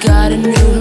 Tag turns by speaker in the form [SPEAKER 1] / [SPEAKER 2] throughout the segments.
[SPEAKER 1] got a new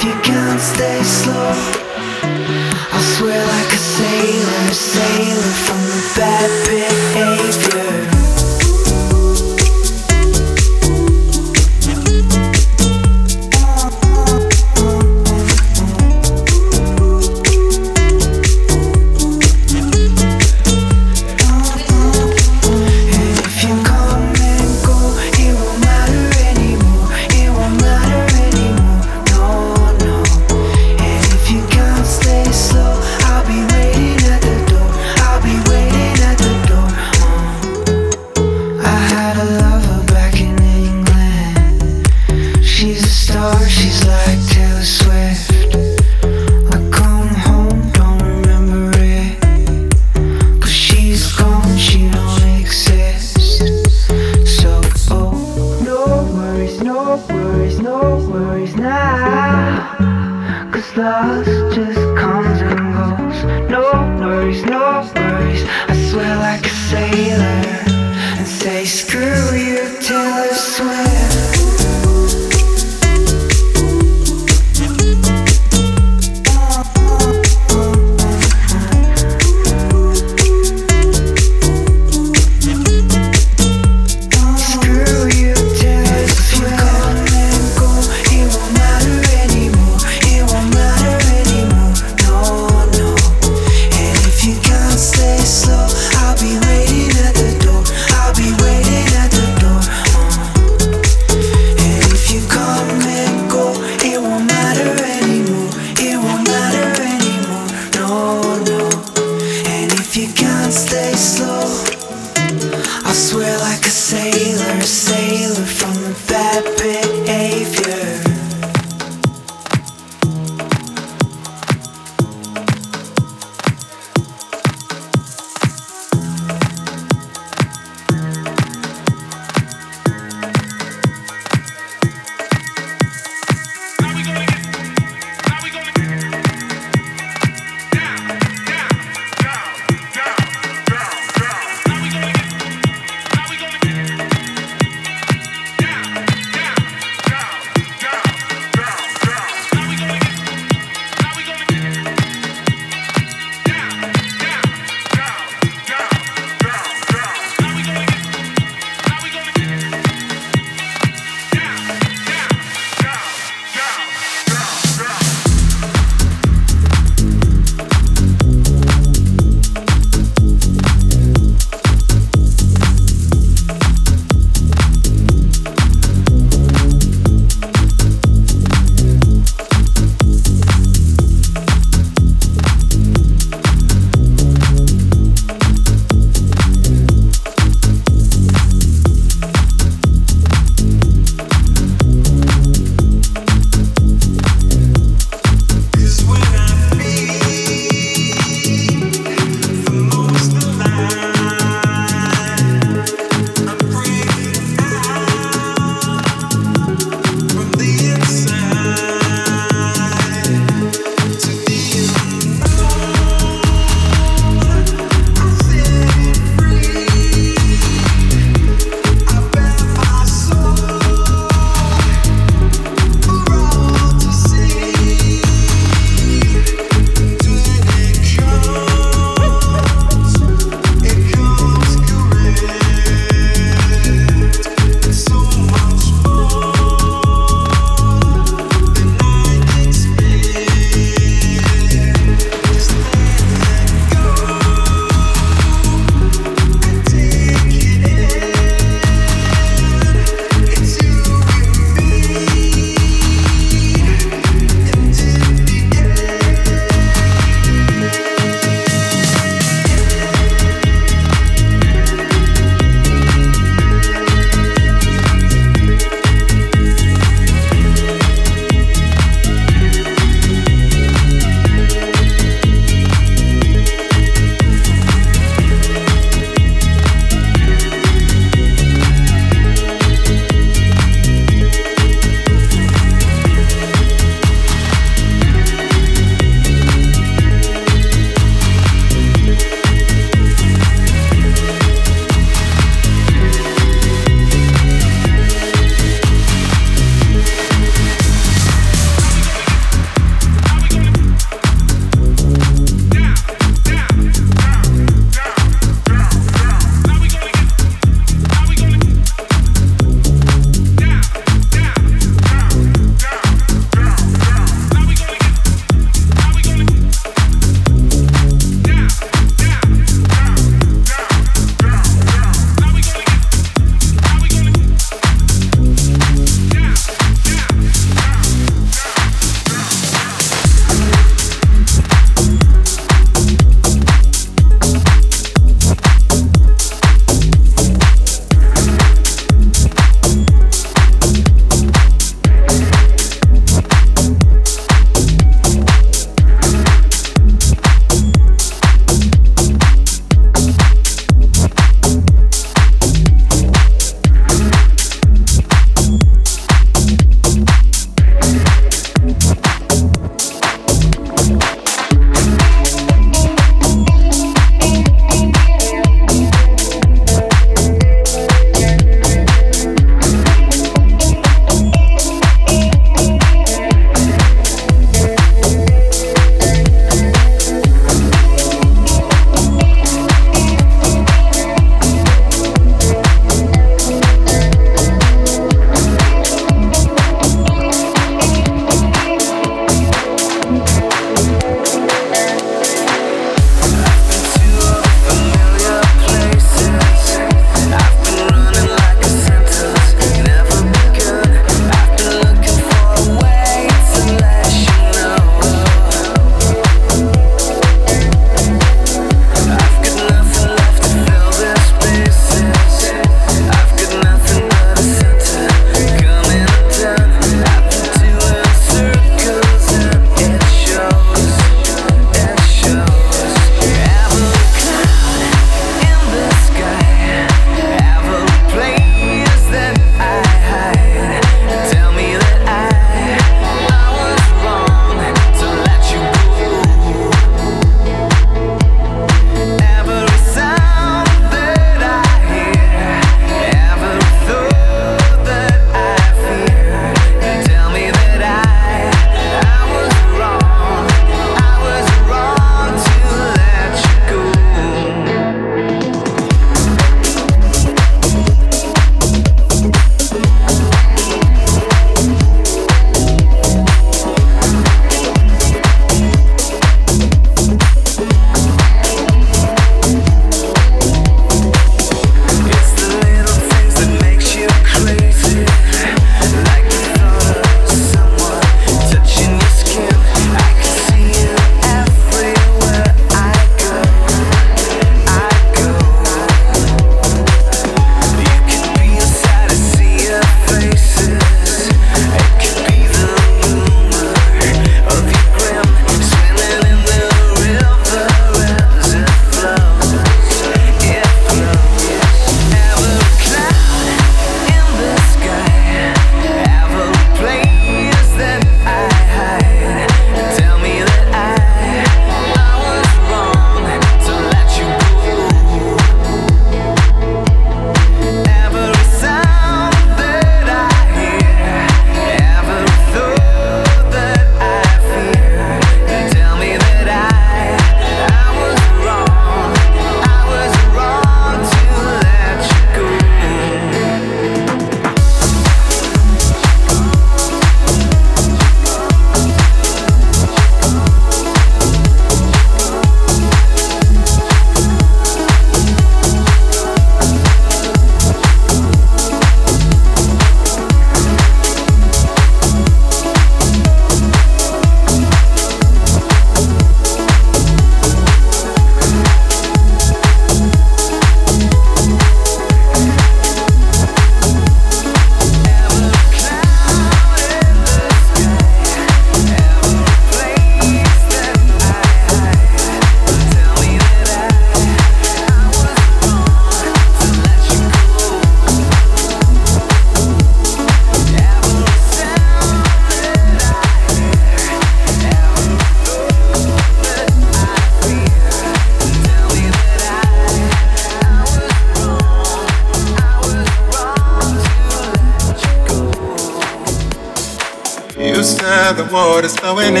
[SPEAKER 2] now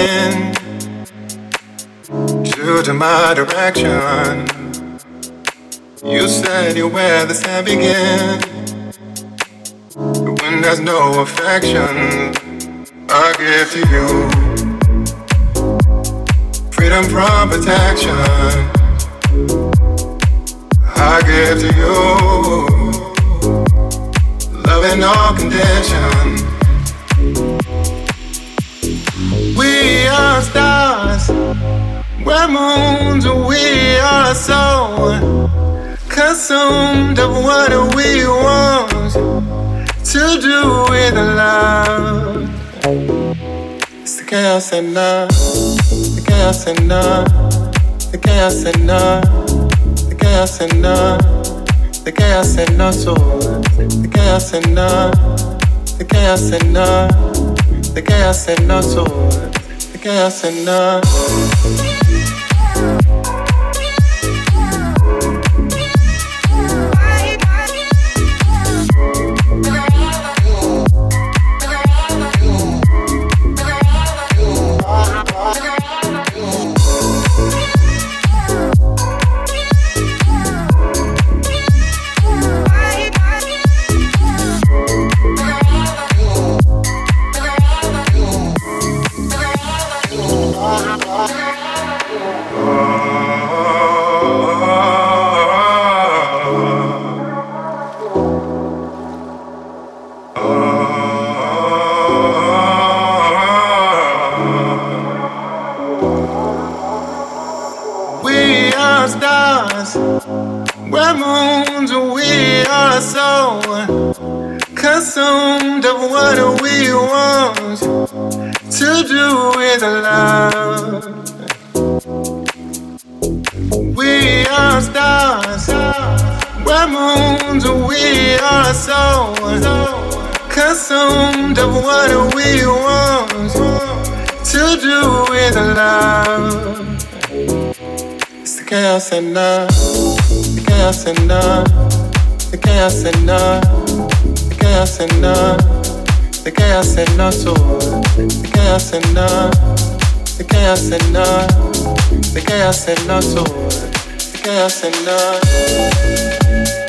[SPEAKER 3] chaos and love, the chaos and love, the chaos and love, the chaos and love, the chaos and love, the chaos and love the gas and our soul, the gas and us. chaos and love, the chaos and love, the chaos and love, the chaos and love, the chaos and love, the chaos and love, the chaos and love, the chaos and love, the chaos and love.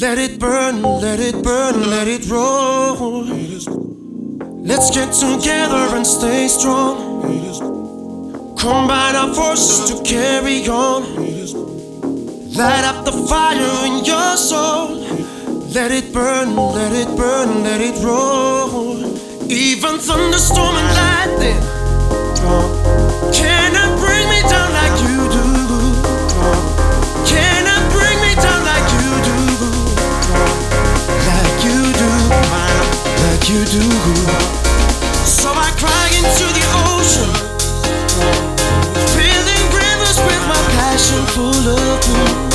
[SPEAKER 4] Let it burn, let it burn, let it roll. Let's get together and stay strong. Combine our forces to carry on. Light up the fire in your soul. Let it burn, let it burn, let it roll. Even thunderstorm and lightning cannot bring me down you do. So I cry into the ocean. Filling rivers with my passion full of blues.